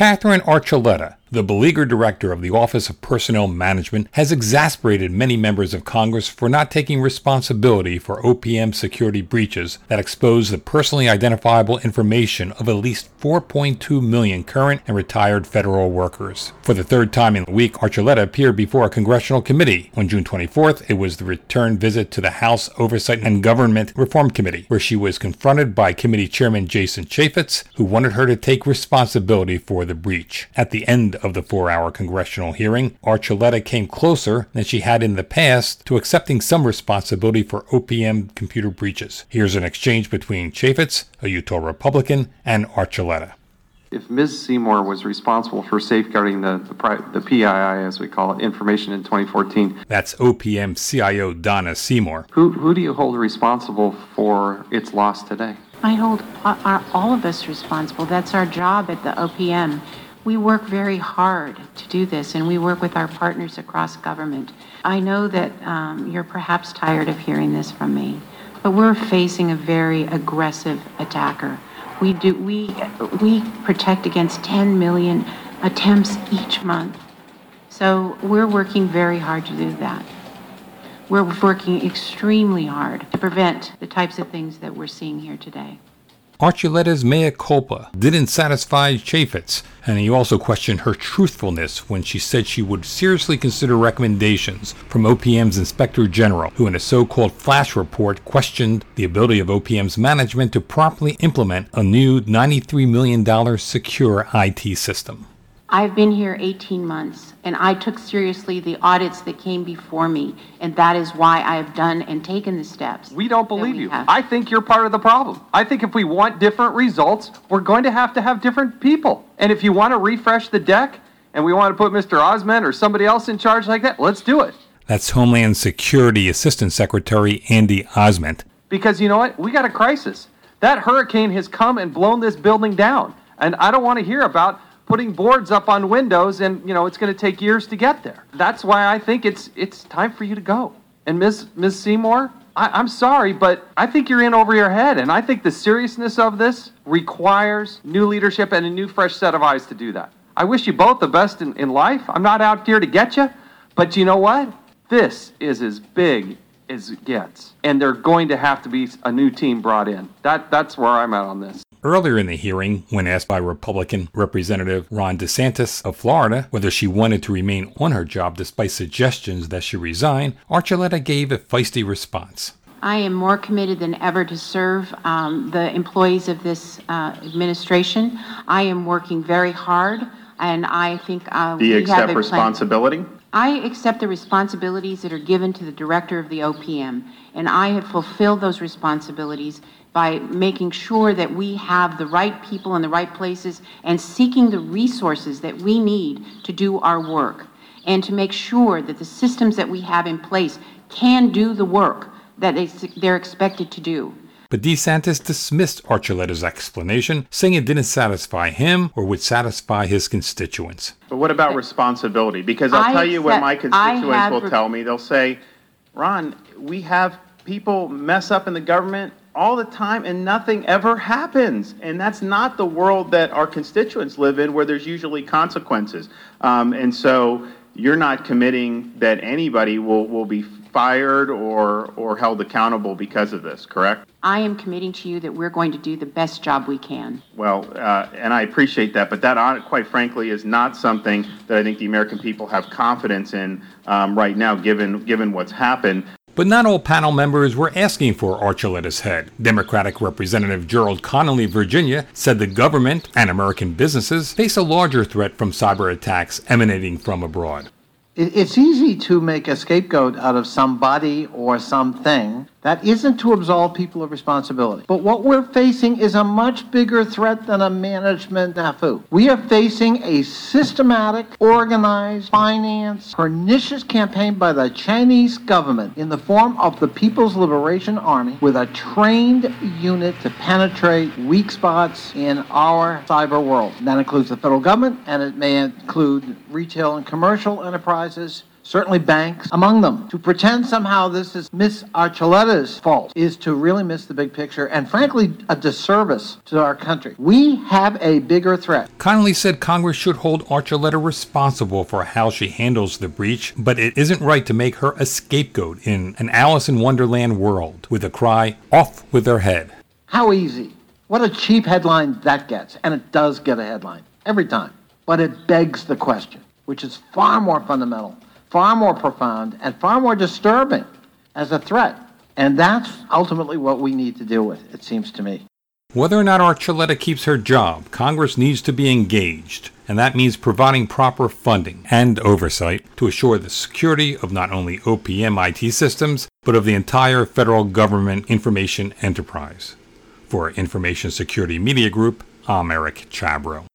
Katherine Archuleta, the beleaguered director of the Office of Personnel Management, has exasperated many members of Congress for not taking responsibility for OPM security breaches that expose the personally identifiable information of at least 4.2 million current and retired federal workers. For the third time in the week, Archuleta appeared before a congressional committee. On June 24th, it was the return visit to the House Oversight and Government Reform Committee, where she was confronted by Committee Chairman Jason Chaffetz, who wanted her to take responsibility for the breach. At the end of the four hour congressional hearing, Archuleta came closer than she had in the past to accepting some responsibility for OPM computer breaches. Here's an exchange between Chaffetz, a Utah Republican, and Archuleta. If Ms. Seymour was responsible for safeguarding the, the, the PII, as we call it, information in 2014, That's OPM CIO Donna Seymour. who, who do you hold responsible for its loss today? I hold a- all of us responsible. That's our job at the OPM. We work very hard to do this, and we work with our partners across government. I know that um, you're perhaps tired of hearing this from me, but we're facing a very aggressive attacker. We do, we, we protect against 10 million attempts each month. So we're working very hard to do that. We're working extremely hard to prevent the types of things that we're seeing here today. Archuleta's mea culpa didn't satisfy Chaffetz, and he also questioned her truthfulness when she said she would seriously consider recommendations from OPM's Inspector General, who in a so-called flash report questioned the ability of OPM's management to properly implement a new $93 million secure IT system. I've been here 18 months, and I took seriously the audits that came before me, and that is why I have done and taken the steps. We don't that believe we you. have. I think you're part of the problem. I think if we want different results, we're going to have to have different people. And if you want to refresh the deck and we want to put Mr. Osmond or somebody else in charge like that, let's do it. That's Homeland Security Assistant Secretary Andy Ozment. Because you know what? We got a crisis. That hurricane has come and blown this building down. And I don't want to hear about putting boards up on windows and, you know, it's going to take years to get there. That's why I think it's it's time for you to go. And Ms. Ms. Seymour, I, I'm sorry, but I think you're in over your head. And I think the seriousness of this requires new leadership and a new fresh set of eyes to do that. I wish you both the best in, in life. I'm not out here to get you. But you know what? This is as big as it gets. And they're going to have to be a new team brought in. That that's where I'm at on this. Earlier in the hearing, when asked by Republican Representative Ron DeSantis of Florida whether she wanted to remain on her job despite suggestions that she resign, Archuleta gave a feisty response. I am more committed than ever to serve um, the employees of this uh, administration. I am working very hard, and I think uh, Do you we have accept a plan. responsibility? I accept the responsibilities that are given to the director of the OPM, and I have fulfilled those responsibilities by making sure that we have the right people in the right places and seeking the resources that we need to do our work, and to make sure that the systems that we have in place can do the work that they, they're expected to do. But DeSantis dismissed Archuleta's explanation, saying it didn't satisfy him or would satisfy his constituents. But what about responsibility? Because I'll I tell you what my constituents will re- tell me. They'll say, Ron, we have people mess up in the government all the time and nothing ever happens. And that's not the world that our constituents live in where there's usually consequences. Um, and so you're not committing that anybody will, will be fired or, or held accountable because of this, correct? I am committing to you that we're going to do the best job we can. Well, uh, and I appreciate that, but that, quite frankly, is not something that I think the American people have confidence in um, right now, given given what's happened. But not all panel members were asking for Archuleta's head. Democratic Representative Gerald Connolly, Virginia, said the government and American businesses face a larger threat from cyber attacks emanating from abroad. It's easy to make a scapegoat out of somebody or something. That isn't to absolve people of responsibility. But what we're facing is a much bigger threat than a management snafu. We are facing a systematic, organized, financed, pernicious campaign by the Chinese government in the form of the People's Liberation Army with a trained unit to penetrate weak spots in our cyber world. That includes the federal government and it may include retail and commercial enterprises certainly banks among them. To pretend somehow this is Miss Archuleta's fault is to really miss the big picture and frankly a disservice to our country. We have a bigger threat. Connolly said Congress should hold Archuleta responsible for how she handles the breach, but it isn't right to make her a scapegoat in an Alice in Wonderland world with a cry, off with her head. How easy. What a cheap headline that gets. And it does get a headline every time. But it begs the question, which is far more fundamental far more profound and far more disturbing as a threat. And that's ultimately what we need to deal with, it seems to me. Whether or not Archuleta keeps her job, Congress needs to be engaged, and that means providing proper funding and oversight to assure the security of not only OPM IT systems, but of the entire federal government information enterprise. For Information Security Media Group, I'm Eric Chabrow.